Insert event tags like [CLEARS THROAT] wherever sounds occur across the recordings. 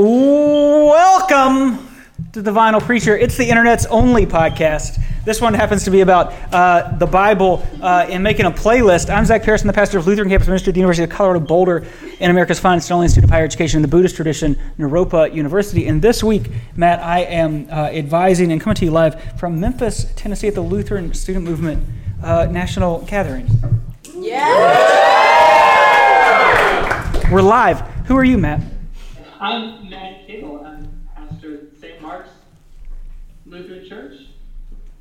Welcome to the Vinyl Preacher. It's the internet's only podcast. This one happens to be about uh, the Bible uh, and making a playlist. I'm Zach Pearson, the pastor of Lutheran Campus Ministry at the University of Colorado Boulder and America's finest only institute of higher education in the Buddhist tradition, Naropa University. And this week, Matt, I am uh, advising and coming to you live from Memphis, Tennessee at the Lutheran Student Movement uh, National Gathering. Yeah! We're live. Who are you, Matt? I'm Lutheran Church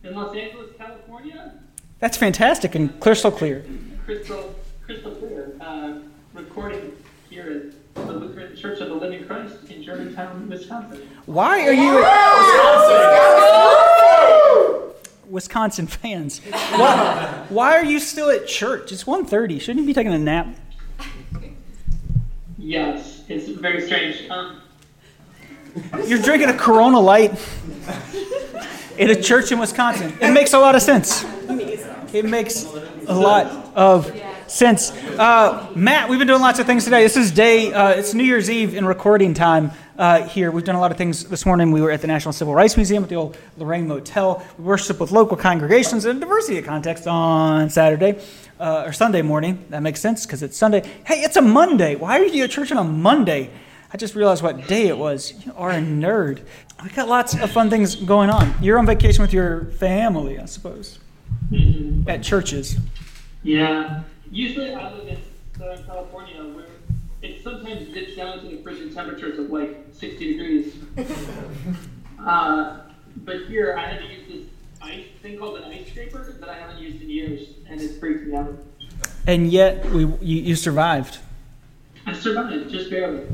in Los Angeles, California. That's fantastic and crystal clear. Crystal, crystal clear. Uh, recording here at the Lutheran Church of the Living Christ in Germantown, Wisconsin. Why are you Wisconsin fans? Why, why are you still at church? It's 1.30. Shouldn't you be taking a nap? Yes, it's very strange. Um, You're drinking a Corona Light in a church in Wisconsin. It makes a lot of sense. It makes a lot of sense. Uh, Matt, we've been doing lots of things today. This is day, uh, it's New Year's Eve in recording time uh, here. We've done a lot of things this morning. We were at the National Civil Rights Museum at the old Lorraine Motel. We worship with local congregations in a diversity of context on Saturday. Uh, or Sunday morning. That makes sense because it's Sunday. Hey, it's a Monday. Why are you at church on a Monday? I just realized what day it was. You are a nerd. We got lots of fun things going on. You're on vacation with your family, I suppose, mhm. at churches. Yeah. Usually I live in Southern California where it sometimes dips down to the freezing temperatures of like 60 degrees. [LAUGHS] uh, but here I had to use this ice thing called an ice scraper that I haven't used in years, and it freaks me out. And yet, we, you, you survived. I survived, just barely.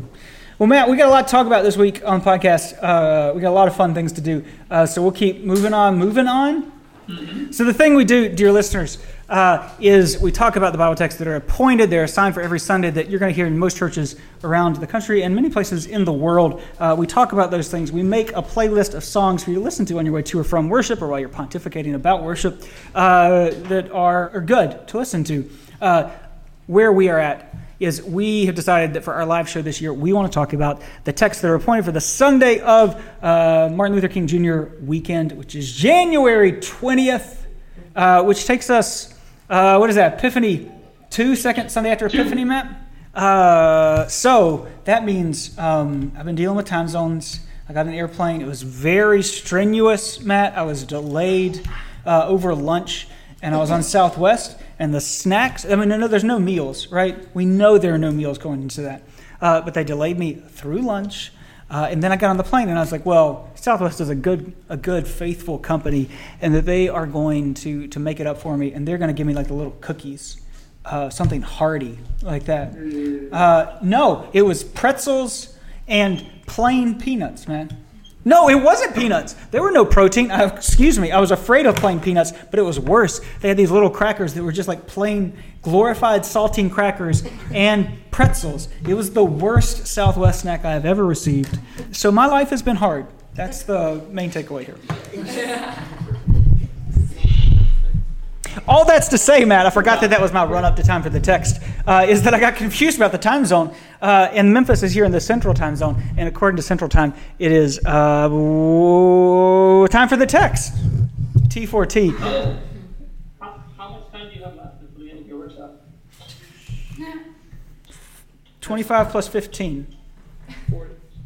Well, Matt, we got a lot to talk about this week on the podcast. Uh, we got a lot of fun things to do. Uh, so we'll keep moving on, moving on. So the thing we do, dear listeners, uh, is we talk about the Bible texts that are appointed. They're assigned for every Sunday that you're going to hear in most churches around the country and many places in the world. Uh, we talk about those things. We make a playlist of songs for you to listen to on your way to or from worship or while you're pontificating about worship uh, that are, are good to listen to. Uh, where we are at is we have decided that for our live show this year, we want to talk about the texts that are appointed for the Sunday of uh, Martin Luther King Jr. weekend, which is January 20th, uh, which takes us, uh, what is that, Epiphany 2, second Sunday after Epiphany, Matt? Uh, so that means um, I've been dealing with time zones. I got an airplane. It was very strenuous, Matt. I was delayed uh, over lunch, and I was on Southwest. And the snacks, I mean, no, there's no meals, right? We know there are no meals going into that. Uh, but they delayed me through lunch. Uh, and then I got on the plane and I was like, well, Southwest is a good, a good, faithful company, and that they are going to, to make it up for me, and they're going to give me like the little cookies, uh, something hearty like that. Uh, no, it was pretzels and plain peanuts, man. No, it wasn't peanuts. There were no protein. Uh, excuse me. I was afraid of plain peanuts, but it was worse. They had these little crackers that were just like plain glorified saltine crackers and pretzels. It was the worst Southwest snack I have ever received. So my life has been hard. That's the main takeaway here. [LAUGHS] All that's to say, Matt, I forgot that that was my run up to time for the text, uh, is that I got [LAUGHS] confused about the time zone. Uh, and Memphis is here in the central time zone. And according to central time, it is uh, w- time for the text. T4T. How, how much time do you have left until the end of your workshop? 25 plus 15.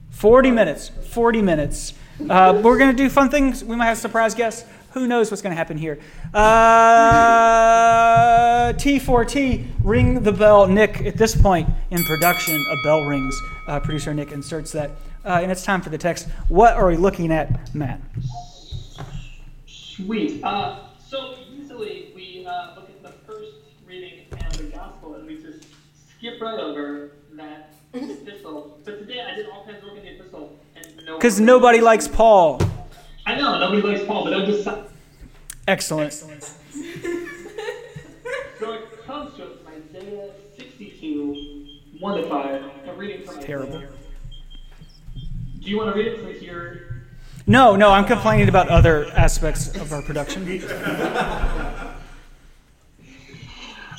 40 minutes. 40 minutes. Uh, we're going to do fun things. We might have surprise guests. Who knows what's going to happen here? Uh, T4T, ring the bell. Nick, at this point in production, a bell rings. Uh, producer Nick inserts that. Uh, and it's time for the text. What are we looking at, Matt? Sweet. Uh, so usually we uh, look at the first reading and the gospel, and we just skip right over that [LAUGHS] epistle. But today I did all kinds of work in the epistle, and no. Because nobody likes Paul. I know nobody likes Paul, but I'm just. So Excellent. So it comes to us from Isaiah 62, 1 to 5. I'm reading from Terrible. Isaiah. Do you want to read it since you're. No, no, I'm complaining about other aspects of our production. [LAUGHS]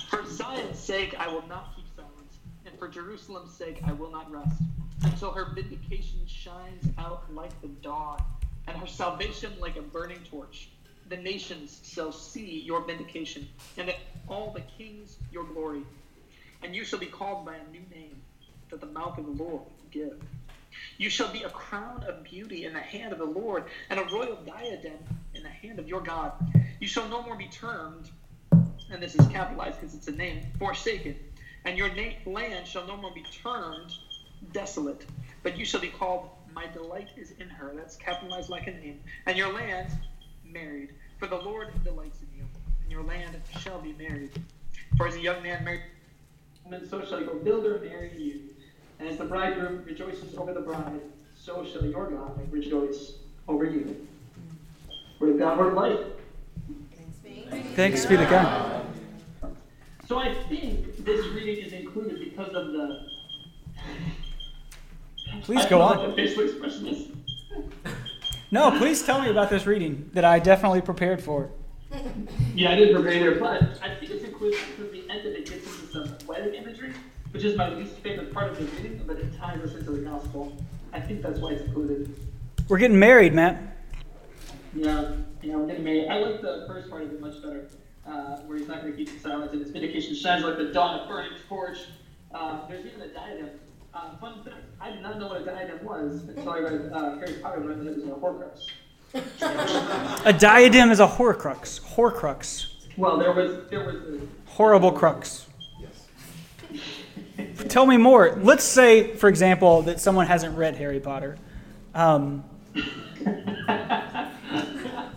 For Zion's sake, I will not keep silence, and for Jerusalem's sake, I will not rest. until her vindication shines out like the dawn, and her salvation like a burning torch. The nations shall see your vindication, and all the kings your glory. And you shall be called by a new name that the mouth of the Lord will give. You shall be a crown of beauty in the hand of the Lord, and a royal diadem in the hand of your God. You shall no more be termed, and this is capitalized because it's a name, forsaken, and your land shall no more be termed desolate, but you shall be called, My delight is in her. That's capitalized like a name. And your land, married. For the Lord delights in you, and your land shall be married. For as a young man married, and so shall your builder marry you. And as the bridegroom rejoices over the bride, so shall your God rejoice over you. Word of God, word of life. Thanks be to God. So I think this reading is included because of the. Please I go on. what the facial expression is. No, please tell me about this reading that I definitely prepared for. Yeah, I didn't prepare either, but I think it's included because the end of it gets into some wedding imagery, which is my least favorite part of the reading, but it ties us into the gospel. I think that's why it's included. We're getting married, Matt. Yeah, yeah, we're getting married. I like the first part of it much better, uh, where he's not going to keep silence and his vindication shines like the dawn of burning torch. Uh, there's even a diadem. Uh, fun fact, I did not know what a diadem was until I read uh, Harry Potter and learned that it was a Horcrux. A diadem is a horcrux. Horcrux. Well, there was there was a Horrible crux. Yes. Tell me more. Let's say, for example, that someone hasn't read Harry Potter. Um,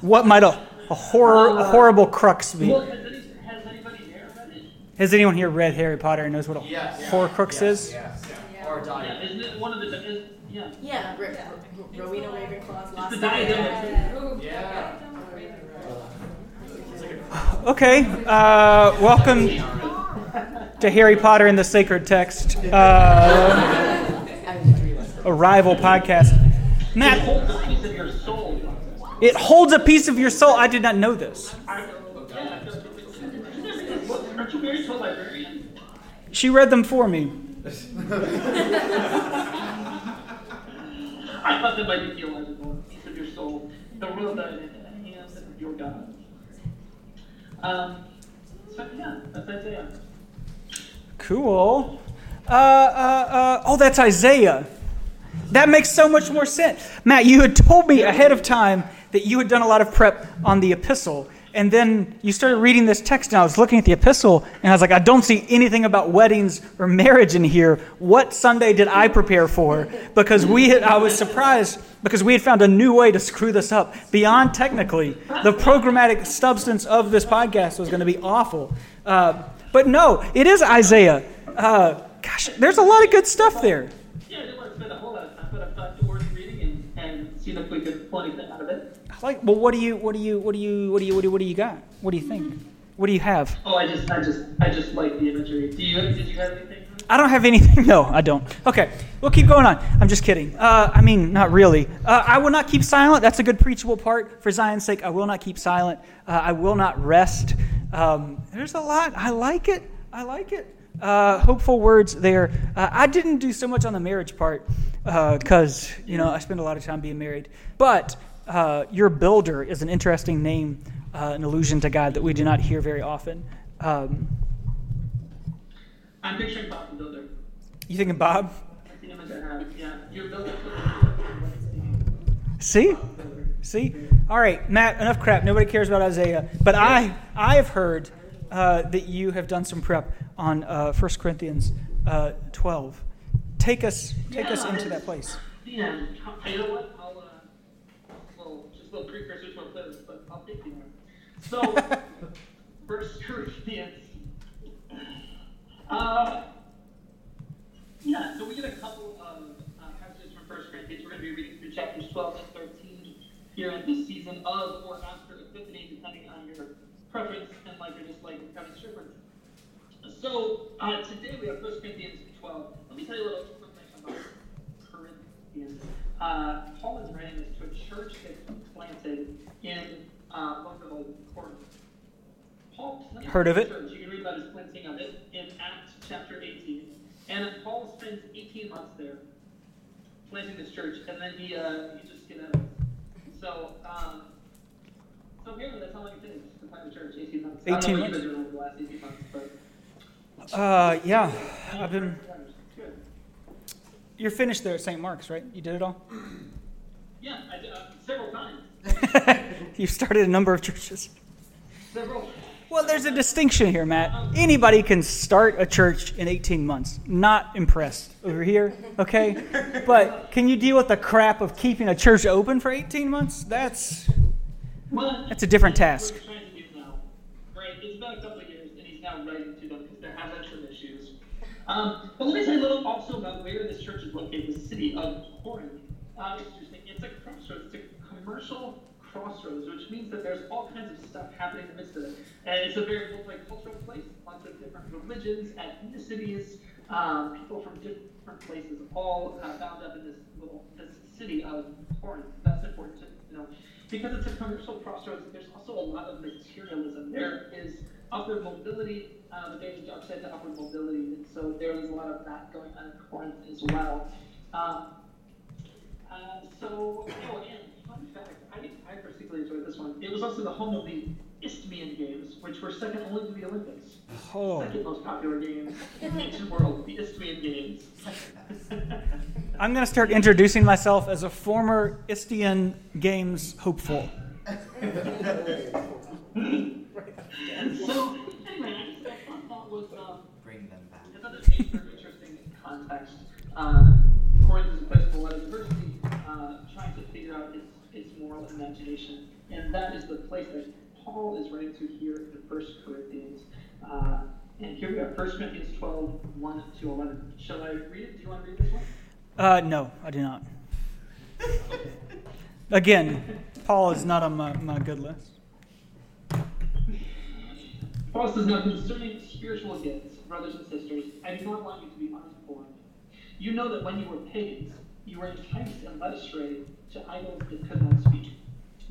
what might a, a horror, a horrible crux be? Well, has, any, has anybody here read it? Has anyone here read Harry Potter and knows what a Yes. horcrux Yes, is? Yes. Yeah. Or Yeah, isn't it one of the is, yeah? Yeah, Ro- Ro- Rowena Ravenclaw's It's lost the diadem. Yeah. [LAUGHS] Okay. Uh, welcome to Harry Potter and the Sacred Text, uh, a rival podcast. It Matt, holds a piece of your soul. it holds a piece of your soul. I did not know this. Aren't you married to a librarian? She read them for me. I thought that might be theological. A piece of your soul. The that is in the hands of your God. Um, so yeah, that's Isaiah. Cool. Uh, uh, uh, oh, that's Isaiah. That makes so much more sense. Matt, you had told me ahead of time that you had done a lot of prep on the epistle. And then you started reading this text, and I was looking at the epistle, and I was like, I don't see anything about weddings or marriage in here. What Sunday did I prepare for? Because we had, I was surprised because we had found a new way to screw this up. Beyond technically, the programmatic substance of this podcast was going to be awful. Uh, but no, it is Isaiah. Uh, gosh, there's a lot of good stuff there. Yeah, I didn't want to spend a whole lot of time, but I thought it worth reading and, and seeing if we could it. I Like, well, what do you, what do you, what do you, what do you, what do you, what do you got? What do you think? What do you have? Oh, I just, I just, I just like the imagery. Do you, did you have anything? I don't have anything. [LAUGHS] No, I don't. Okay, we'll keep going on. I'm just kidding. Uh, I mean, not really. Uh, I will not keep silent. That's a good preachable part. For Zion's sake, I will not keep silent. Uh, I will not rest. Um, there's a lot. I like it. I like it. Uh, hopeful words there. Uh, I didn't do so much on the marriage part because, you know, I spend a lot of time being married. But uh, your builder is an interesting name, uh, an allusion to God that we do not hear very often. Um, I'm picturing Bob the Builder. you thinking Bob? That's the image I have. Yeah, your builder. See? See? All right, Matt, enough crap. Nobody cares about Isaiah. But I, I have heard uh, that you have done some prep on uh, 1 Corinthians uh, 12. Take us, take us into that place. Yeah, you know what? Well, just a little precursor to our playlist, but I'll take you there. So, [LAUGHS] First Corinthians. Uh, yeah, so we get a couple of uh, passages from First Corinthians. We're going to be reading through chapters 12 and 13 here in this season of or after Epiphany, depending on your preference and like or dislike of Kevin's preference. So uh, today we have 1 Corinthians 12. Let me tell you a little something about Corinthians. Uh, Paul is writing this to a church that's planted in uh, of Corinth. Paul Heard of it. Church. You can read about his planting of it in Acts chapter 18. And Paul spends 18 months there. planting this church, and then he uh, he just get out. So um, so apparently that's how long it takes to plant a church. 18 months. 18 I don't know months? what you've been doing over the last 18 months, but. Uh, yeah, I've been. You're finished there at St. Mark's, right? You did it all. [CLEARS THROAT] Yeah, I did, uh, several times. [LAUGHS] You've started a number of churches. Several. Well, there's a distinction here, Matt. Anybody can start a church in 18 months. Not impressed over here, okay? But can you deal with the crap of keeping a church open for 18 months? That's That's a different task. What trying to do now, right? It's been a couple of years, and he's now writing to them because there have been some issues. Um, but let me say a little also about where this church is located, the city of Corinth. Uh, it's interesting. It's a crossroads. It's a commercial crossroads, which means that there's all kinds of stuff happening in the midst of it. And it's a very multicultural place. Lots of different religions, ethnicities, um, people from different places, all uh, bound up in this little this city of Corinth. That's important to know. Because it's a commercial crossroads, there's also a lot of materialism. There is upward mobility. Uh, the David Job said to upward mobility, and so there is a lot of that going on in Corinth as well. Um, uh, so, oh, and fun fact, I, I particularly enjoyed this one. It was also the home of the Isthmian Games, which were second only to the Olympics. Oh. Second most popular games [LAUGHS] in the ancient world, the Isthmian Games. [LAUGHS] I'm going to start introducing myself as a former Isthmian Games hopeful. [LAUGHS] so, anyway, I just thought that was um, Bring them back. I thought this made for interesting context. Uh, Corinth is a place with a lot of diversity, uh, trying to figure out its, its moral imagination, and that is the place that Paul is writing to here in 1 Corinthians. Uh, and here we have 1 Corinthians 12, 1 to 11. Shall I read it? Do you want to read this one? Uh, no, I do not. Again, Paul is not on my, my good list. Paul says, Now concerning spiritual gifts, brothers and sisters, I do not want you to be uninformed. You know that when you were pagans, you were enticed and led astray to idols that could not speak.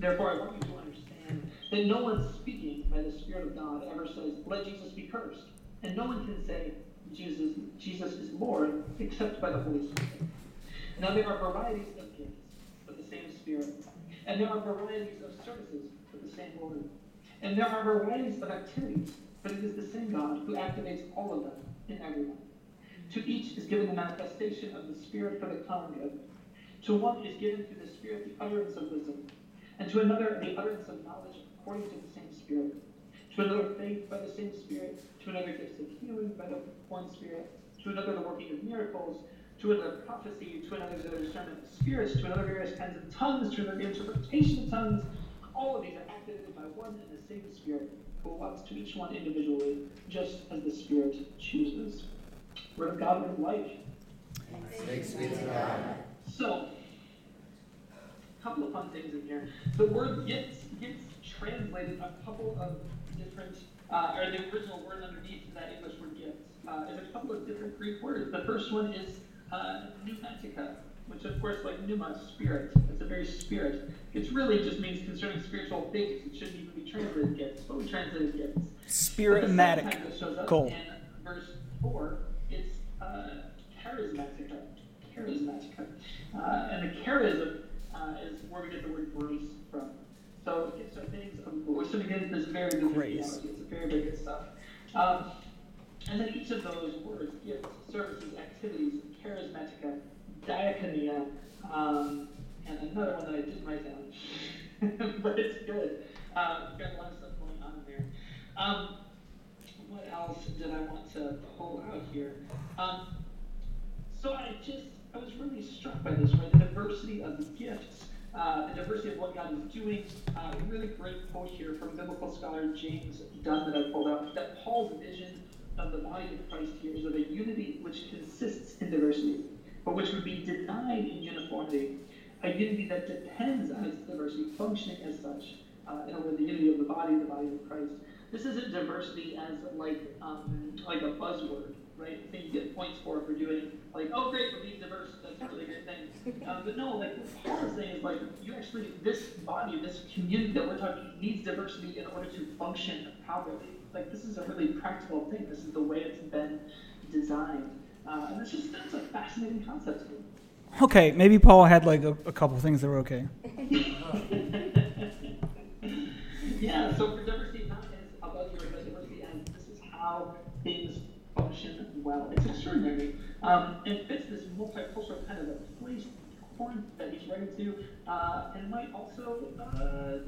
Therefore, I want you to understand that no one speaking by the Spirit of God ever says, Let Jesus be cursed. And no one can say, Jesus, Jesus is Lord, except by the Holy Spirit. Now there are varieties of gifts, but the same Spirit. And there are varieties of services, but the same Lord. And there are varieties of activities, but it is the same God who activates all of them in everyone. To each is given the manifestation of the Spirit for the common good. To one is given through the Spirit the utterance of wisdom, and to another the utterance of knowledge according to the same Spirit. To another faith by the same Spirit, to another gifts of healing by the one Spirit, to another the working of miracles, to another prophecy, to another the discernment of spirits, to another various kinds of tongues, to another the interpretation of tongues. All of these are activated by one and the same Spirit, who allots to each one individually, just as the Spirit chooses. Word of God, word of life. Thanks be to God. So, couple of fun things in here. The word gifts gets translated a couple of different, uh, or the original word underneath that English word gifts uh, is a couple of different Greek words. The first one is uh, pneumatica, which of course, like pneuma, spirit. It's a very spirit. It really just means concerning spiritual things. It shouldn't even be translated gifts, but we translated gifts. But the second Spirimatic. time that shows up Cool. in verse 4, it's uh, charismatica. Charismatica. Uh, and the charism uh, is where we get the word grace from. So it's are things of grace. So again, this very good Grace. theology. It's very, very good stuff. Um, and then each of those words, gifts, services, activities, charismatica, diaconia, um, and another one that I didn't write down, [LAUGHS] but it's good. Uh, we've got a lot of stuff going on there. Um, what else did I want to pull out here? Um, so I just, I was really struck by this, right? The diversity of the gifts, uh, the diversity of what God is doing. Uh, a really great quote here from biblical scholar James Dunn that I pulled out, that Paul's vision of the body of Christ here is of a unity which consists in diversity, but which would be denied in uniformity. A unity that depends on its diversity, functioning as such. Uh, in words, the unity of the body, the body of Christ. This isn't diversity as like um, like a buzzword, right? I think you get points for for doing like, oh great, we're being diverse. That's a really great thing. Um, but no, like what Paul is saying is like you actually this body, this community that we're talking needs diversity in order to function properly. Like this is a really practical thing. This is the way it's been designed, uh, and it's just that's a fascinating concept to me. Okay, maybe Paul had like a, a couple things that were okay. [LAUGHS] Yeah, so for diversity not as above you, but diversity as this is how things function well. It's extraordinary. Um, and fits this multicultural kind of a place form that he's writing to, uh, and might also, uh,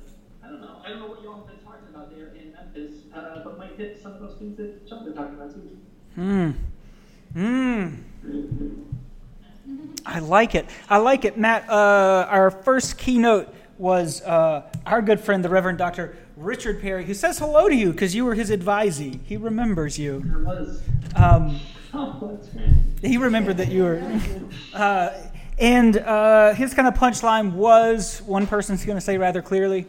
I don't know, I don't know what y'all have been talking about there in Memphis, uh, but might hit some of those things that John been talking about too. Hmm. Hmm. I like it. I like it, Matt. Uh, our first keynote was uh, our good friend, the Reverend Dr. Richard Perry, who says hello to you because you were his advisee. He remembers you. There was. Um, [LAUGHS] Oh, he remembered that you were. [LAUGHS] Uh, and uh, his kind of punchline was one person's going to say rather clearly.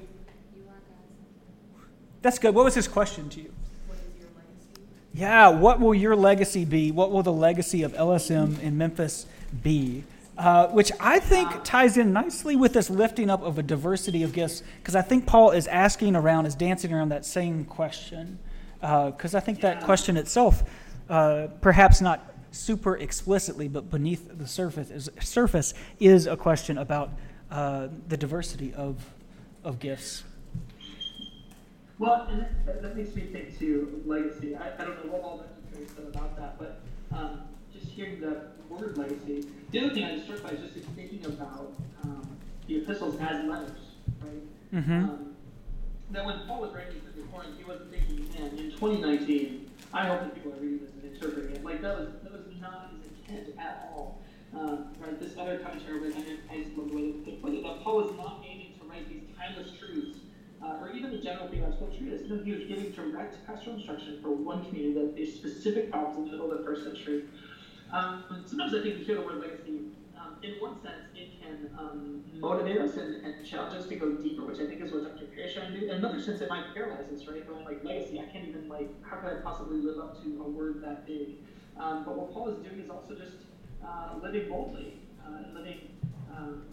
That's good. What was his question to you? Yeah, what will your legacy be? What will the legacy of LSM in Memphis be? Uh, which I think ties in nicely with this lifting up of a diversity of gifts, because I think Paul is asking around, is dancing around that same question. Because I think that question itself, uh, perhaps not super explicitly, but beneath the surface is, surface, is a question about uh, the diversity of, of gifts. Well, and that, that makes me think too legacy. I, I don't know what all that said about that, but um, just hearing the word legacy. The other thing I was struck by is just thinking about um, the epistles as letters, right? Mm-hmm. Um, that when Paul was writing this before, he wasn't thinking, man, in 2019, I hope that people are reading this and interpreting it. Like that was that was not his intent at all. Um, right? This other commentary was, just love the way that Paul was not aiming to write these timeless truths uh, or even the general theological treatise. No, he was giving direct pastoral instruction for one community that faced specific problems in the middle of the first century. Um, sometimes I think we hear the word legacy. Um, in one sense, it can um, motivate us and, and challenge us to go deeper, which I think is what Dr. Perry is trying to do. In another sense, it might paralyze us, right? Going like legacy, I can't even like, how could I possibly live up to a word that big? Um, but what Paul is doing is also just uh, living boldly, uh, living, um,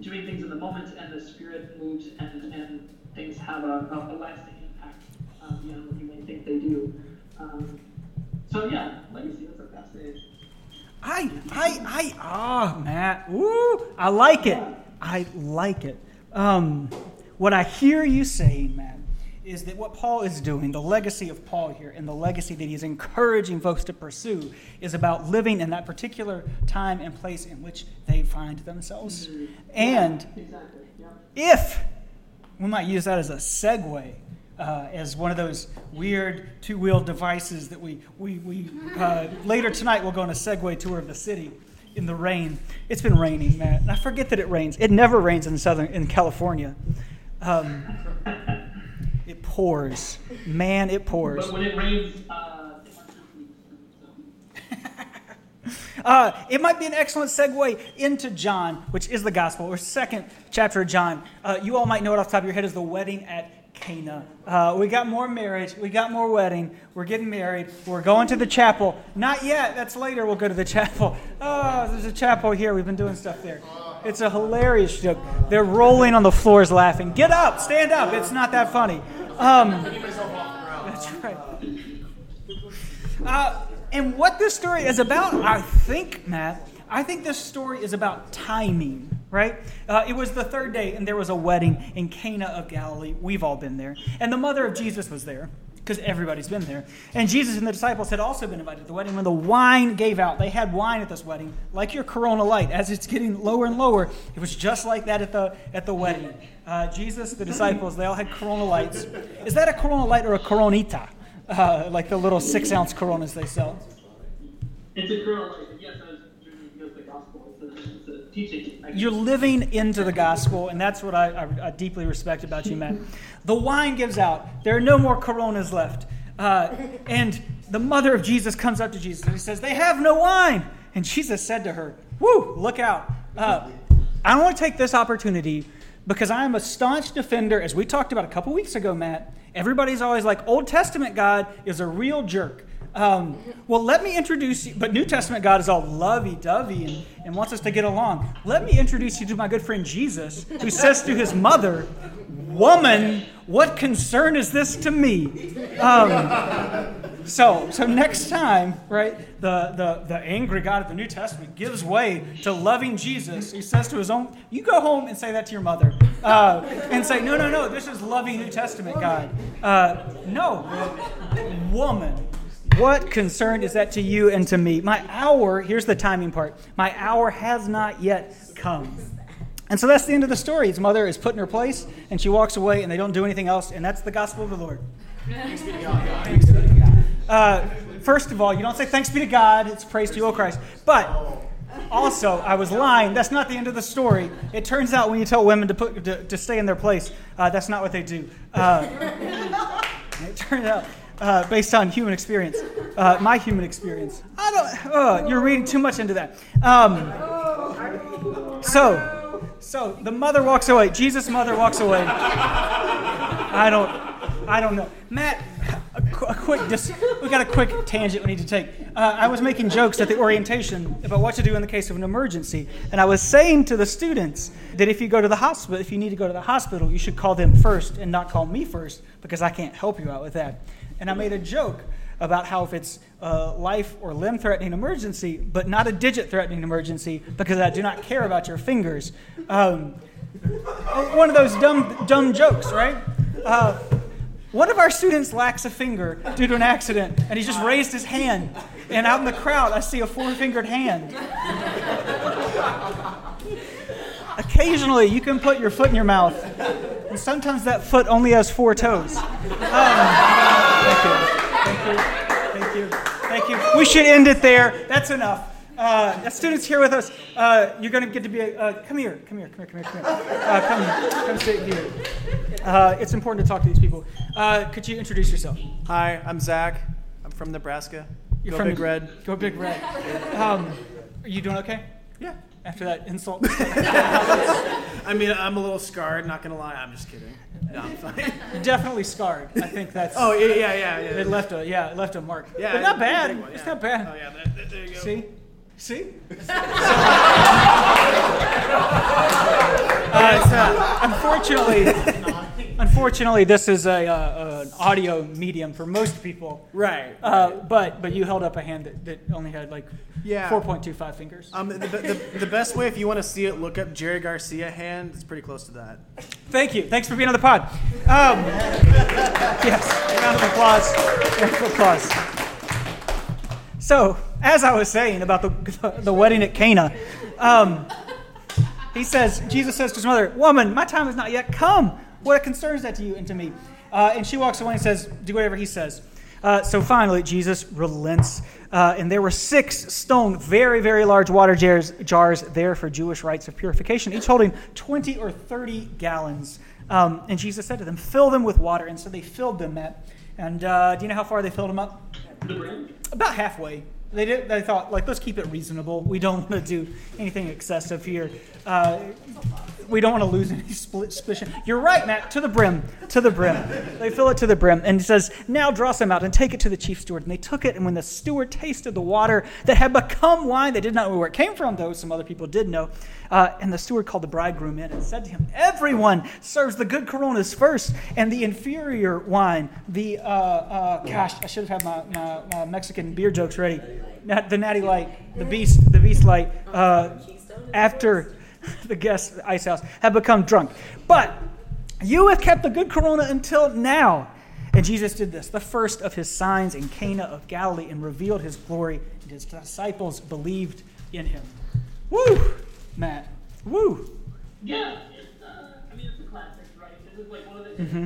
doing things in the moment, and the Spirit moves, and, and things have a, a, a lasting impact uh, beyond what you may think they do. Um, so yeah, legacy. That's a fascinating. I, I, I, ah, Matt, woo, I like it. I like it. Um, what I hear you saying, Matt, is that what Paul is doing, the legacy of Paul here, and the legacy that he's encouraging folks to pursue, is about living in that particular time and place in which they find themselves. And Exactly. Yeah. if we might use that as a segue, uh, as one of those weird two-wheel devices that we we, we uh, [LAUGHS] later tonight we'll go on a Segway tour of the city in the rain. It's been raining, Matt. And I forget that it rains. It never rains in southern in California. Um, it pours, man. It pours. But when it rains, uh, it wants to leave. Uh, it might be an excellent segue into John, which is the gospel, or second chapter of John. Uh, you all might know it off the top of your head as the wedding at Cana. Uh, we got more marriage. We got more wedding. We're getting married. We're going to the chapel. Not yet. That's later. We'll go to the [LAUGHS] chapel. Oh, there's a chapel here. We've been doing stuff there. It's a hilarious joke. They're rolling on the floors laughing. Get up. Stand up. It's not that funny. Um, that's right. Uh, and what this story is about, I think, Matt, I think this story is about timing, right? Uh, it was the third day, and there was a wedding in Cana of Galilee. We've all been there. And the mother of Jesus was there, because everybody's been there. And Jesus and the disciples had also been invited to the wedding. When the wine gave out, they had wine at this wedding, like your Corona Light. As it's getting lower and lower, it was just like that at the, at the wedding. Uh, Jesus, the disciples, they all had Corona Lights. Is that a Corona Light or a Coronita? Uh, like the little six ounce Coronas they sell. It's a Corona Light. yes, I was drinking because the gospel. It's a, it's a teaching. You're living into the gospel, and that's what I, I, I deeply respect about you, Matt. The wine gives out. There are no more coronas left. Uh, and the mother of Jesus comes up to Jesus and he says, They have no wine. And Jesus said to her, Woo, look out. Uh, I want to take this opportunity because I am a staunch defender, as we talked about a couple weeks ago, Matt. Everybody's always like, Old Testament God is a real jerk. Um, well, let me introduce you, but New Testament God is all lovey dovey and, and wants us to get along. Let me introduce you to my good friend Jesus, who says to his mother, Woman, what concern is this to me? Um, So, so next time, right, the, the, the angry God of the New Testament gives way to loving Jesus. He says to his own, you go home and say that to your mother. Uh, and say, no, no, no, this is loving New Testament God. Uh, no, woman. What concern is that to you and to me? My hour, here's the timing part, my hour has not yet come. And so that's the end of the story. His mother is put in her place, and she walks away, and they don't do anything else, and that's the gospel of the Lord. Thanks be to God. Uh, first of all, you don't say thanks be to God, it's praise to you, O Christ. But also, I was lying. That's not the end of the story. It turns out when you tell women to, put, to, to stay in their place, uh, that's not what they do. Uh, it turns out, uh, based on human experience, uh, my human experience. I don't. Uh, you're reading too much into that. Um, so, so the mother walks away. Jesus' mother walks away. I don't. I don't know. Matt, a, qu- a quick. Just, we got a quick tangent we need to take. Uh, I was making jokes at the orientation about what to do in the case of an emergency, and I was saying to the students that if you go to the hospital, if you need to go to the hospital, you should call them first and not call me first because I can't help you out with that. And I made a joke about how if it's a life or limb threatening emergency, but not a digit threatening emergency, because I do not care about your fingers. Um, one of those dumb, dumb jokes, right? Uh, one of our students lacks a finger due to an accident, and he just raised his hand. And out in the crowd, I see a four fingered hand. Occasionally, you can put your foot in your mouth, and sometimes that foot only has four toes. Um, you. Thank you. Thank you. We should end it there. That's enough. Uh, students here with us, uh, you're going to get to be a. Uh, come here. Come here. Come here. Come here. Come here. Uh, come, come sit here. Uh, it's important to talk to these people. Uh, could you introduce yourself? Hi, I'm Zach. I'm from Nebraska. You're Go from Big Red. Go Big Red. Um, are you doing okay. After that insult? [LAUGHS] I mean, I'm a little scarred. Not gonna lie. I'm just kidding. No, I'm fine. Definitely scarred. I think that's. oh yeah, yeah, yeah, yeah. It left a yeah, it left a mark. yeah, but not it's bad. big one, It's not bad. Oh yeah, there, there- there you go. See? See? Uh, it's, uh, unfortunately, unfortunately, this is a, uh, an audio medium for most people. Right. Uh, but but you held up a hand that, that only had like Yeah. 4.25 fingers. Um, the, the, the best way, if you want to see it, look up Jerry Garcia hand. It's pretty close to that. Thank you. Thanks for being on the pod. Um, [LAUGHS] yes, round of applause. Round of applause. So, as I was saying about the, [LAUGHS] the wedding at Cana, um, he says, Jesus says to his mother, Woman, my time has not yet come. What concerns that to you and to me? Uh, and she walks away and says, Do whatever he says. Uh, so finally, Jesus relents. Uh, and there were six stone, very, very large water jars, jars there for Jewish rites of purification, each holding 20 or 30 gallons. Um, and Jesus said to them, Fill them with water. And so they filled them, Matt. And uh, do you know how far they filled them up? About halfway. They did. They thought, like, let's keep it reasonable. We don't [LAUGHS] want to do anything excessive here. Uh, we don't want to lose any split suspicion. You're right, Matt. To the brim. To the brim. They fill it to the brim, and it says, "Now draw some out and take it to the chief steward." And they took it, and when the steward tasted the water that had become wine, they did not know where it came from, though some other people did know. Uh, and the steward called the bridegroom in and said to him, "Everyone serves the good Coronas first, and the inferior wine, the uh, uh, gosh, I should have had my, my, my Mexican beer jokes ready. The Natty Light, the Beast, the Beast Light. Uh, after [LAUGHS] the guests at the Ice House have become drunk, but you have kept the good Corona until now." And Jesus did this, the first of his signs in Cana of Galilee, and revealed his glory, and his disciples believed in him. Woo, Matt. Woo. Yeah, it's, uh, I mean, it's a classic, right? This is like one of the, Mm-hmm.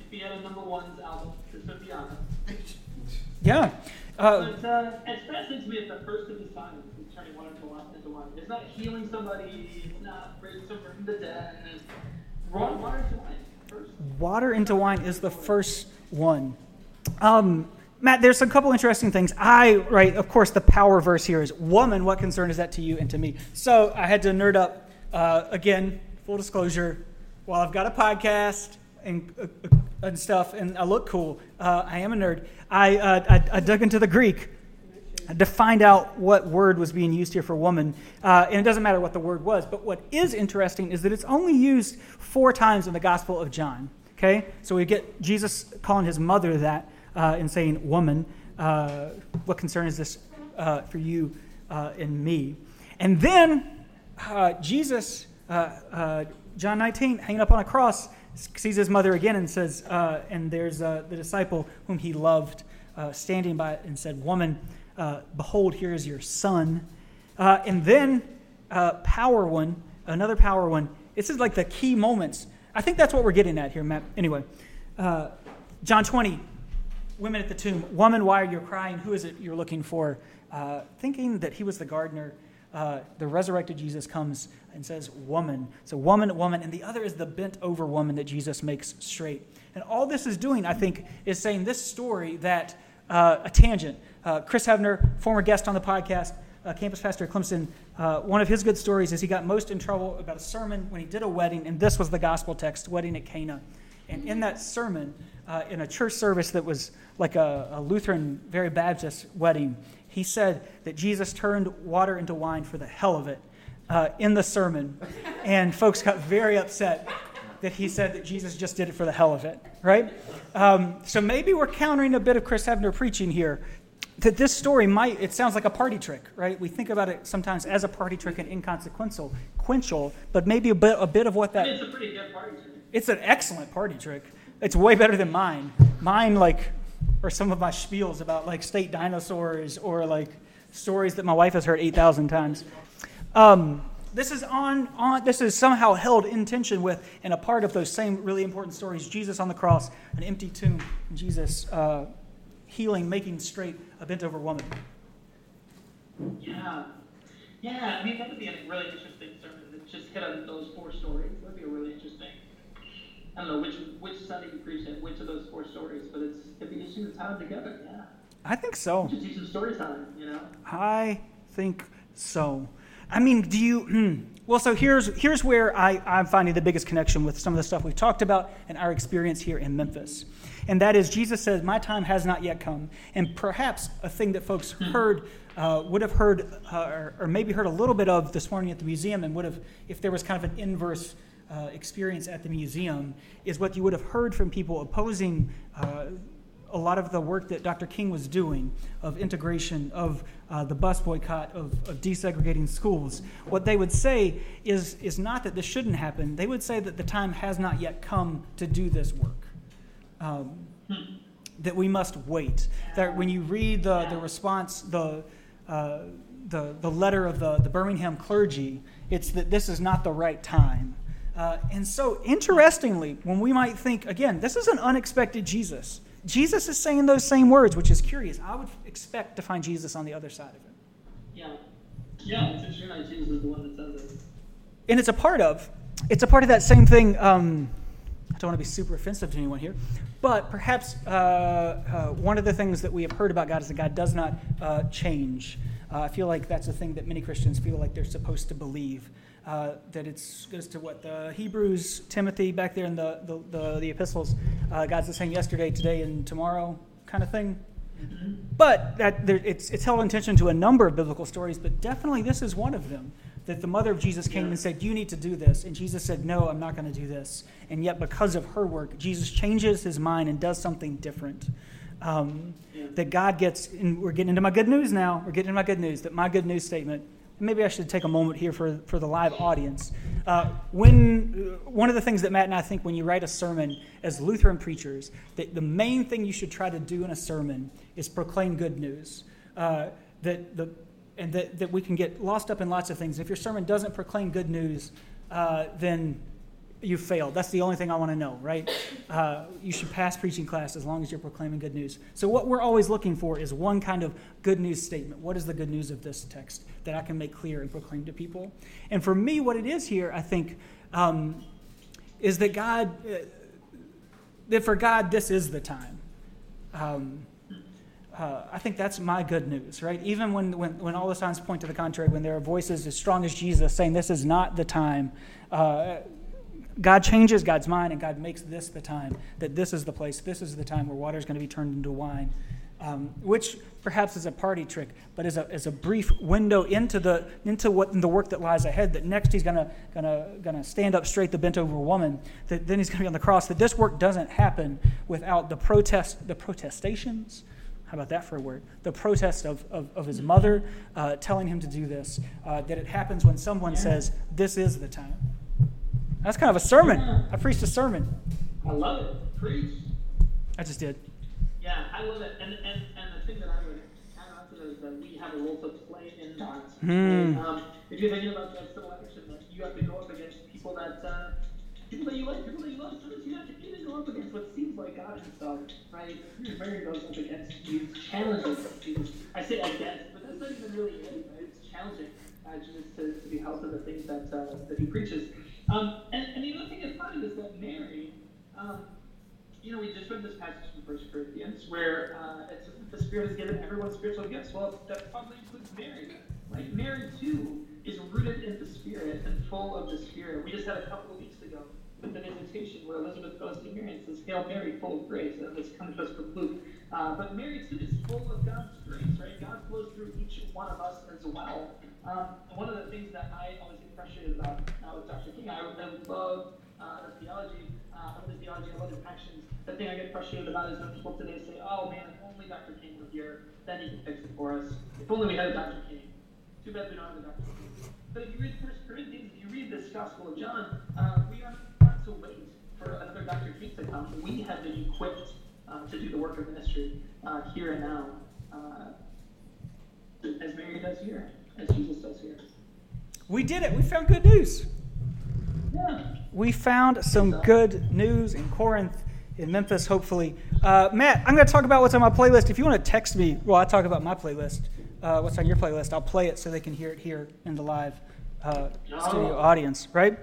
if you had a number one's album, this would be on it. Yeah. Uh, But uh, it's fascinating to me it's the first of the signs is turning water into wine. Into wine. It's not healing somebody, it's not someone from the dead. Raw water to wine water into wine is the first one. Um, Matt, there's a couple interesting things. I, right, of course, the power verse here is woman, what concern is that to you and to me? So I had to nerd up. Uh, again, full disclosure, while I've got a podcast and, uh, and stuff, and I look cool, uh, I am a nerd. I, uh, I, I dug into the Greek to find out what word was being used here for woman. Uh, and it doesn't matter what the word was, but what is interesting is that it's only used four times in the Gospel of John. Okay? So we get Jesus calling his mother that uh, and saying woman. uh, what concern is this uh, for you uh, and me? And then uh, Jesus, John 19, hanging up on a cross, sees his mother again and says, and there's the disciple whom he loved uh, standing by and said, Woman, uh, behold, here is your son. Uh, and then uh, power one, another power one. This is like the key moments. I think that's what we're getting at here, Matt. Anyway, uh, John 20, women at the tomb. Woman, why are you crying? Who is it you're looking for? Uh, thinking that he was the gardener, uh, the resurrected Jesus comes and says, Woman. So, woman, woman. And the other is the bent over woman that Jesus makes straight. And all this is doing, I think, is saying this story that uh, a tangent. Uh, Chris Hebner, former guest on the podcast, uh, campus pastor at Clemson, uh, one of his good stories is he got most in trouble about a sermon when he did a wedding, and this was the gospel text, Wedding at Cana. And in that sermon, uh, in a church service that was like a, a Lutheran, very Baptist wedding, he said that Jesus turned water into wine for the hell of it uh, in the sermon. And folks got very upset that he said that Jesus just did it for the hell of it, right? Um, so maybe we're countering a bit of Chris Hebner preaching here. That this story might, it sounds like a party trick, right? We think about it sometimes as a party trick and inconsequential, but maybe a bit, a bit of what that it's a pretty good party trick. it's an excellent party trick. It's way better than mine. Mine, like, or some of my spiels about like state dinosaurs or like stories that my wife has heard 8,000 times. Um, this is on, on, this is somehow held in tension with and a part of those same really important stories Jesus on the cross, an empty tomb, Jesus uh, healing, making straight a bent over woman. Yeah. Yeah, I mean, that would be a really interesting sermon that just hit on those four stories. That would be a really interesting. I don't know which which Sunday you preach it, which of those four stories, but it's it'd be interesting to tie them together. Yeah. I think so. Just do some storytelling, you know? I think so. I mean, do you? Hmm. Well, so here's here's where I, I'm finding the biggest connection with some of the stuff we've talked about and our experience here in Memphis, and that is Jesus says, "My time has not yet come," and perhaps a thing that folks heard uh, would have heard uh, or, or maybe heard a little bit of this morning at the museum, and would have if there was kind of an inverse. Uh, experience at the museum is what you would have heard from people opposing uh, a lot of the work that Dr. King was doing of integration, of uh, the bus boycott, of, of desegregating schools, what they would say is, is not that this shouldn't happen. They would say that the time has not yet come to do this work. Um, that we must wait. That when you read the, the response, the, uh, the, the letter of the, the Birmingham clergy, it's that this is not the right time. Uh, and so, interestingly, when we might think, again, this is an unexpected Jesus. Jesus is saying those same words, which is curious. I would expect to find Jesus on the other side of it. Yeah. Yeah, it's interesting that Jesus is the one that says it. And it's a part of, it's a part of that same thing. Um, I don't want to be super offensive to anyone here, but perhaps uh, uh, one of the things that we have heard about God is that God does not uh, change. Uh, I feel like that's a thing that many Christians feel like they're supposed to believe. Uh, that it goes to what the Hebrews, Timothy, back there in the the, the, the epistles. Uh, God's the same yesterday, today, and tomorrow, kind of thing. But that there, it's it's held in tension to a number of biblical stories, but definitely this is one of them. That the mother of Jesus came and said, "You need to do this," and Jesus said, "No, I'm not going to do this." And yet, because of her work, Jesus changes his mind and does something different. Um, that God gets, and we're getting into my good news now. We're getting into my good news. That my good news statement maybe I should take a moment here for, for the live audience. Uh, when uh, one of the things that Matt and I think when you write a sermon as Lutheran preachers, that the main thing you should try to do in a sermon is proclaim good news. Uh, that the and that, that we can get lost up in lots of things. If your sermon doesn't proclaim good news, uh, then you failed. That's the only thing I want to know, right? Uh, you should pass preaching class as long as you're proclaiming good news. So, what we're always looking for is one kind of good news statement. What is the good news of this text that I can make clear and proclaim to people? And for me, what it is here, I think, um, is that God, uh, that for God, this is the time. Um, uh, I think that's my good news, right? Even when, when, when all the signs point to the contrary, when there are voices as strong as Jesus saying this is not the time, uh, God changes God's mind and God makes this the time, that this is the place, this is the time where water is going to be turned into wine, um, which perhaps is a party trick, but is a, is a brief window into the, into what, the work that lies ahead, that next he's going to gonna, gonna stand up straight, the bent over woman, that then he's going to be on the cross, that this work doesn't happen without the protest, the protestations, How about that for a word? The protest of, of, of his mother uh, telling him to do this. Uh, that it happens when someone says, This is the time. That's kind of a sermon. I preached a sermon. I love it. Preach. I just did. Yeah, I love it. And and, and the thing that I would add on to that is that we have a role to play in that. Hmm. Um, if you're thinking about the civil election, like you have to go up against people that uh, people that you like, people that you love. Sometimes you have to even go up against what seems like God Himself, right? Mary goes up against these challenges. I say against, but that's not even really it. Right? It's challenging uh, Jesus to, to be held to the things that uh, that He preaches. Um, and, and the other thing that's funny is that Mary. Um, you know, we just read this passage from First Corinthians where uh, it says that the Spirit has given everyone spiritual gifts. Well, that probably includes Mary. Like Mary too is rooted in the Spirit and full of the Spirit. We just had a couple of weeks ago with an invitation where Elizabeth goes to Mary and says, "Hail Mary, full of grace." And this comes to us from Luke. Uh, but Mary too is full of God's grace, right? God flows through each one of us as well. Um, one of the things that I always get frustrated about uh, with Dr. King, I, love uh, the theology. Uh, I love the theology. I love his actions. The thing I get frustrated about is when people today say, "Oh man, if only Dr. King were here, then he could fix it for us. If only we had a Dr. King." Too bad we don't have a Dr. King. But if you read First Corinthians, if you read this Gospel of John, uh, we not to wait for another Dr. King to come. We have been equipped uh, to do the work of ministry uh, here and now, uh, as Mary does here, as Jesus does here. We did it. We found good news. Yeah. We found some good news in Corinth, in Memphis, hopefully. Uh, Matt, I'm going to talk about what's on my playlist. If you want to text me while I talk about my playlist, uh, what's on your playlist, I'll play it so they can hear it here in the live uh, studio audience, right?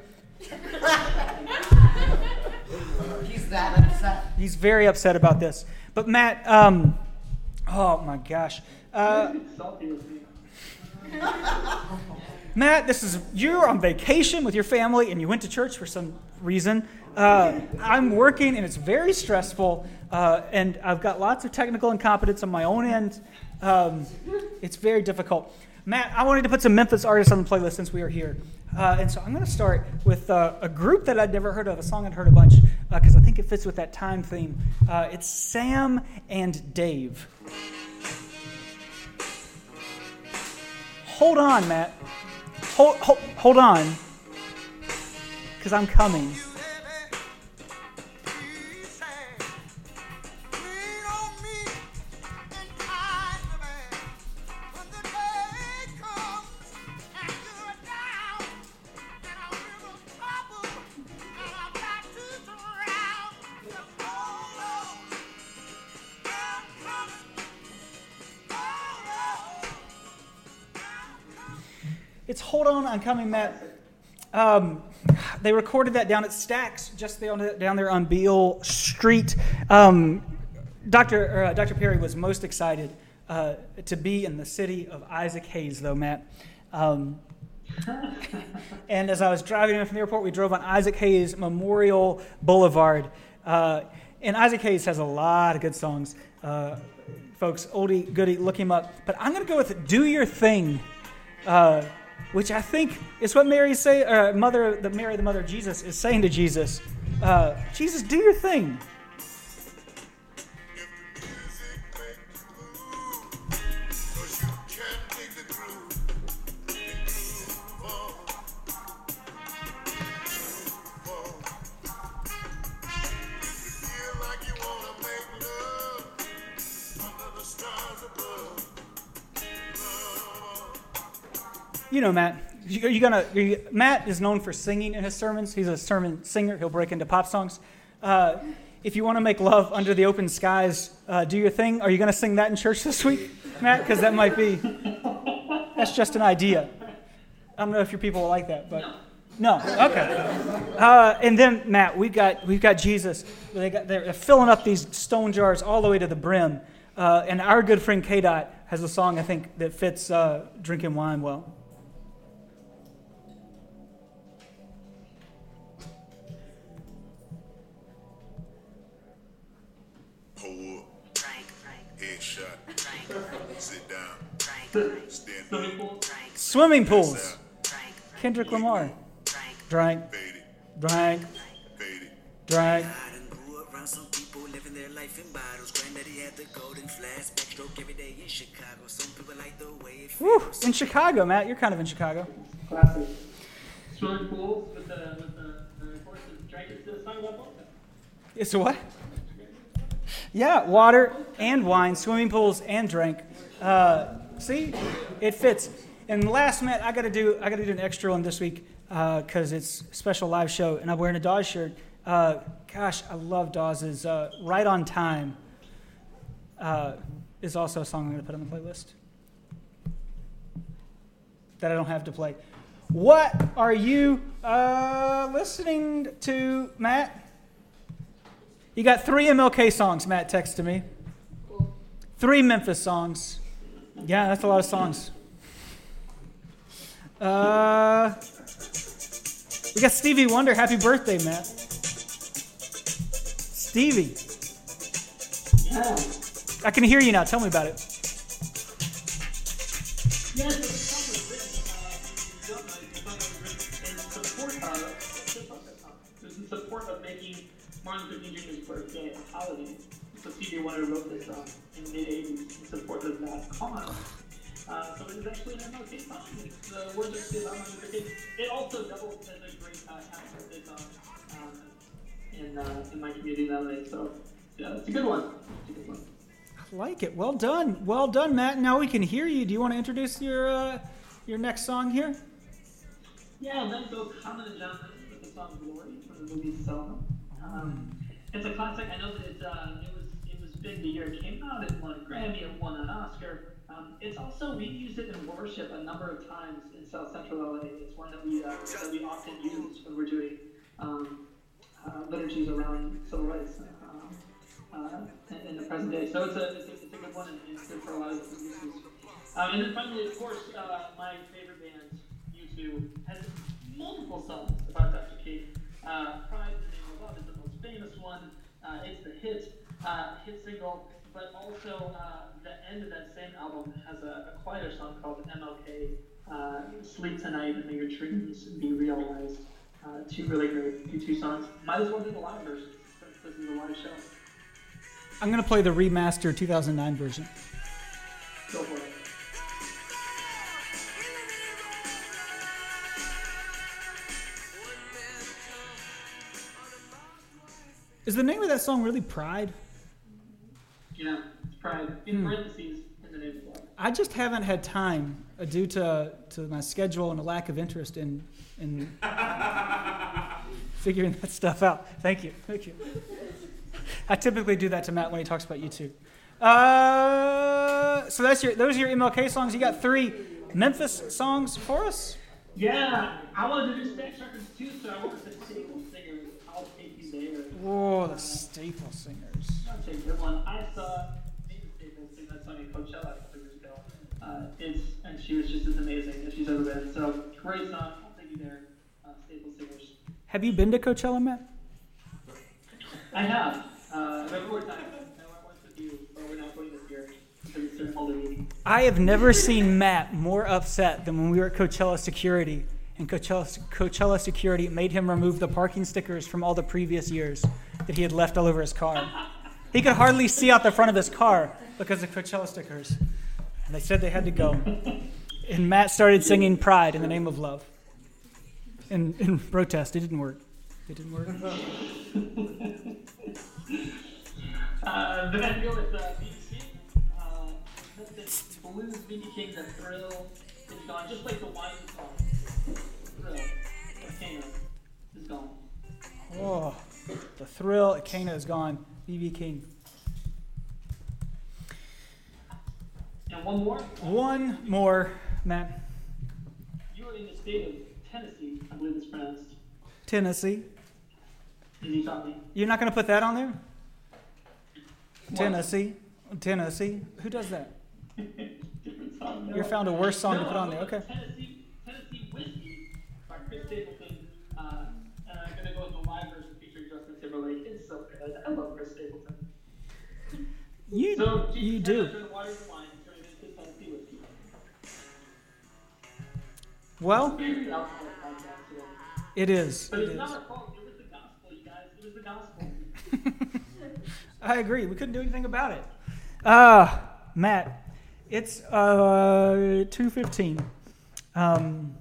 [LAUGHS] He's that upset. He's very upset about this. But Matt, um, oh my gosh. Uh. [LAUGHS] Matt, this is you're on vacation with your family and you went to church for some reason. Uh, I'm working and it's very stressful, uh, and I've got lots of technical incompetence on my own end. Um, it's very difficult. Matt, I wanted to put some Memphis artists on the playlist since we are here. Uh, and so I'm going to start with uh, a group that I'd never heard of, a song I'd heard a bunch, because I think it fits with that time theme. Uh, it's Sam and Dave. Hold on, Matt. Hold, hold, hold on, because I'm coming. Coming, Matt. Um, they recorded that down at Stax, just down, there on Beale Street. Um, Dr. uh, Dr. Perry was most excited uh, to be in the city of Isaac Hayes, though, Matt. Um, and as I was driving in from the airport, we drove on Isaac Hayes Memorial Boulevard. Uh, and Isaac Hayes has a lot of good songs. Uh, folks, oldie, goodie, look him up. But I'm going to go with Do Your Thing. Which I think is what Mary say, uh, mother, the Mary, the mother of Jesus, is saying to Jesus. Uh, Jesus, do your thing. You know, Matt. You, you gonna? You, Matt is known for singing in his sermons. He's a sermon singer. He'll break into pop songs. Uh, if you want to make love under the open skies, uh, do your thing. Are you to sing that in church this week, Matt? Because that might be. That's just an idea. I don't know if your people will like that, but no. Okay. Uh, and then Matt, we've got we've got Jesus. They got they're filling up these stone jars all the way to the brim. Uh, and our good friend K Dot has a song I think that fits uh, drinking wine well. Swimming up, pool. Drank, Swimming pools. Kendrick Lamar. Frank, Drank, fade it, drank, drank. I done grew up around some people living their life life in bottles. Granddaddy had the golden flask. Backstroke every day in Chicago. Some people like the way it Woo, feels. in Chicago, Matt. You're kind of in Chicago. Classic. Swimming pools with the with the, the horses drinking. It's a song about. It's a what? Yeah, water and wine, swimming pools and drink. Uh, see, it fits. And last, Matt, I gotta do I gotta do an extra one this week because it's a special live show, and I'm wearing a Dawes shirt. Uh, gosh, I love Dawes's uh, "Right on Time." Uh, is also a song I'm gonna put on the playlist that I don't have to play. What are you uh, listening to, Matt? You got three MLK songs, Matt texted me. Three Memphis songs. Yeah, that's a lot of songs. Uh, we got Stevie Wonder. Happy birthday, Matt. Stevie. Yeah. I can hear you now. Tell me about it. Yeah, written, uh, support support of making Martin Luther King Jr.'s birthday a holiday. So Stevie Wonder wrote this song in the mid-80s in support of that cause. Uh, so it is actually an MLK song. It's the words are still on Luther King. It also doubles as a great uh, happy song um, in, uh, in my community nowadays. So yeah, it's a good one. It's a good one. I like it. Well done. Well done, Matt. Now we can hear you. Do you want to introduce your uh, your next song here? Yeah, then go Common and John with the song "Glory" from the movie Selma. Um, it's a classic. I know that it, uh, it was it was big the year it came out. It won a Grammy. It won an Oscar. Um, it's also we used it in worship a number of times in South Central LA. It's one that we uh, that we often use when we're doing um, uh, liturgies around civil rights. Um, uh, in- the present day, so it's a, it's a, it's a good one and it's good for a lot of different uses. Um, and then finally, of course, uh, my favorite band, U2, has multiple songs about Dr. King. Uh, Pride, the Name of Love is the most famous one. Uh, it's the hit, uh, hit single, but also uh, the end of that same album has a, a quieter song called MLK, uh, Sleep Tonight and May Your Dreams Be Realized. Uh, two really great U2 songs. Might as well do the live version since this is a live show. I'm gonna play the remastered 2009 version. Go for it. Is the name of that song really Pride? Yeah, it's Pride. In parentheses, in the name of. I just haven't had time uh, due to, to my schedule and a lack of interest in in [LAUGHS] figuring that stuff out. Thank you, thank you. I typically do that to Matt when he talks about YouTube. Uh, so that's your those are your MLK songs. You got three Memphis songs for us. Yeah, I wanted to do Stax Records too, so I wanted the Staple Singers. I'll take you there. Whoa, the Staple Singers. A good one. I saw Nina Staples sing that song in Coachella a couple years ago. Uh, it's and she was just as amazing as she's ever been. So great song. I'll take you there. Uh, Staple Singers. Have you been to Coachella, Matt? I have. Uh, I've four times. I went once with you, but we're not going this year because it's in Boulder meeting. I have never seen Matt more upset than when we were at Coachella Security, and Coachella, Coachella Security made him remove the parking stickers from all the previous years that he had left all over his car. [LAUGHS] He could hardly see out the front of his car because of Coachella stickers. And they said they had to go. And Matt started singing Pride in the name of love. In, in protest. It didn't work. It didn't work. [LAUGHS] Uh, then I go with uh, King. Uh, that's the blues BB King, the thrill is gone, just like the wine song. Thrill, volcano is gone. Oh, the thrill at Cana is gone. BB King. And one more. One more, Matt. You are in the state of Tennessee, I believe it's pronounced. Tennessee. You taught me. You're not going to put that on there? What? Tennessee. Tennessee. Who does that? [LAUGHS] Song. no. You found a worse song to put on there. Okay. Tennessee, Tennessee Whiskey by Chris Stapleton. Uh, and I'm going to go with the live version featuring Justin Timberlake. It's so good. I love. You So, you do. turned water into wine and turned it into Tennessee whiskey. Well, Very alcoholic podcast today. it is. But It it's not our fault. It was the gospel, you guys. It was the gospel. [LAUGHS] I agree. We couldn't do anything about it. Uh, Matt, it's uh, 2.15. Um,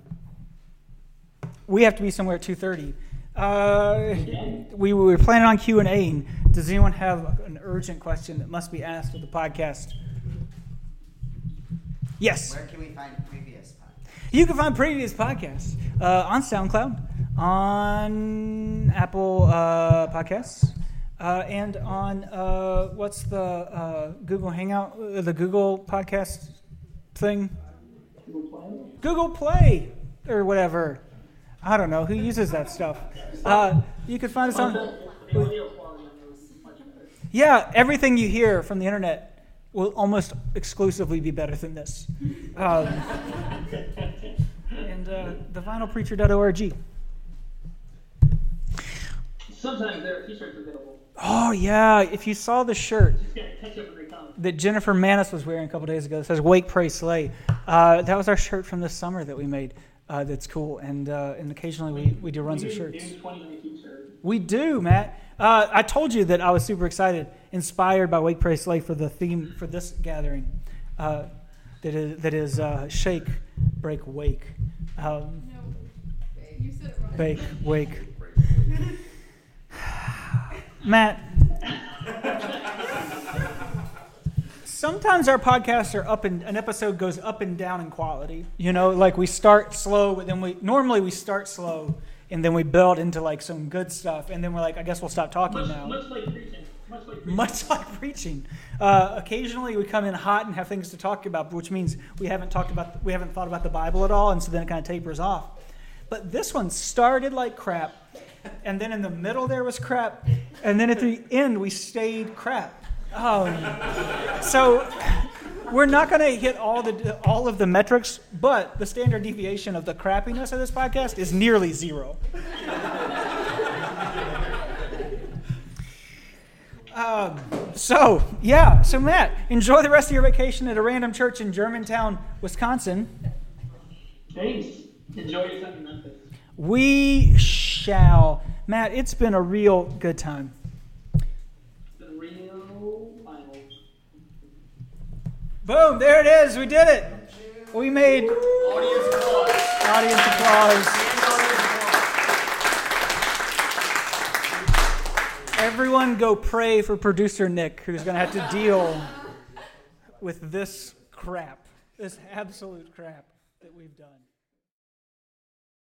we have to be somewhere at 2.30. Uh, we were planning on Q&A. Does anyone have urgent question that must be asked of the podcast? Yes. Where can we find previous podcasts? You can find previous podcasts uh, on SoundCloud, on Apple uh, Podcasts, uh, and on uh, what's the uh, Google Hangout, uh, the Google Podcast thing? Google Play or whatever. I don't know who uses that stuff. Uh, you can find us on. The audio quality on those is much better. Yeah, everything you hear from the internet will almost exclusively be better than this. Um, and uh, thevinylpreacher.org. Sometimes there are t-shirts available. Oh, yeah, if you saw the shirt Just gotta catch up when they come. that Jennifer Manis was wearing a couple days ago that says Wake, Pray, Slay, uh, that was our shirt from this summer that we made. Uh, that's cool. And, uh, and occasionally we, we do runs of shirts. maybe 20 on a t-shirt. We do, Matt. Uh, I told you that I was super excited, inspired by Wake Pray Slay for the theme for this gathering. Uh, that is that is uh, shake, break, wake, um, No, you said it wrong. bake, wake. [SIGHS] Matt. Sometimes our podcasts are up and an episode goes up and down in quality. You know, like we start slow, but then we normally we start slow and then we build into like some good stuff, and then we're like, I guess we'll stop talking Much, now. much like preaching. Much like preaching. Much like preaching. Uh, occasionally, we come in hot and have things to talk about, which means we haven't talked about, we haven't thought about the Bible at all, and so then it kind of tapers off. But this one started like crap, and then in the middle there was crap, and then at the end we stayed crap. Um, so we're not going to hit all the all of the metrics, but the standard deviation of the crappiness of this podcast is nearly zero. Um, so, yeah. So, Matt, enjoy the rest of your vacation at a random church in Germantown, Wisconsin. Thanks. Enjoy your time in Memphis. We shall. Matt, it's been a real good time. The real final. Boom, there it is. We did it. We made Audience applause. audience applause. Everyone go pray for producer Nick, who's going to have to deal with this crap, this absolute crap that we've done.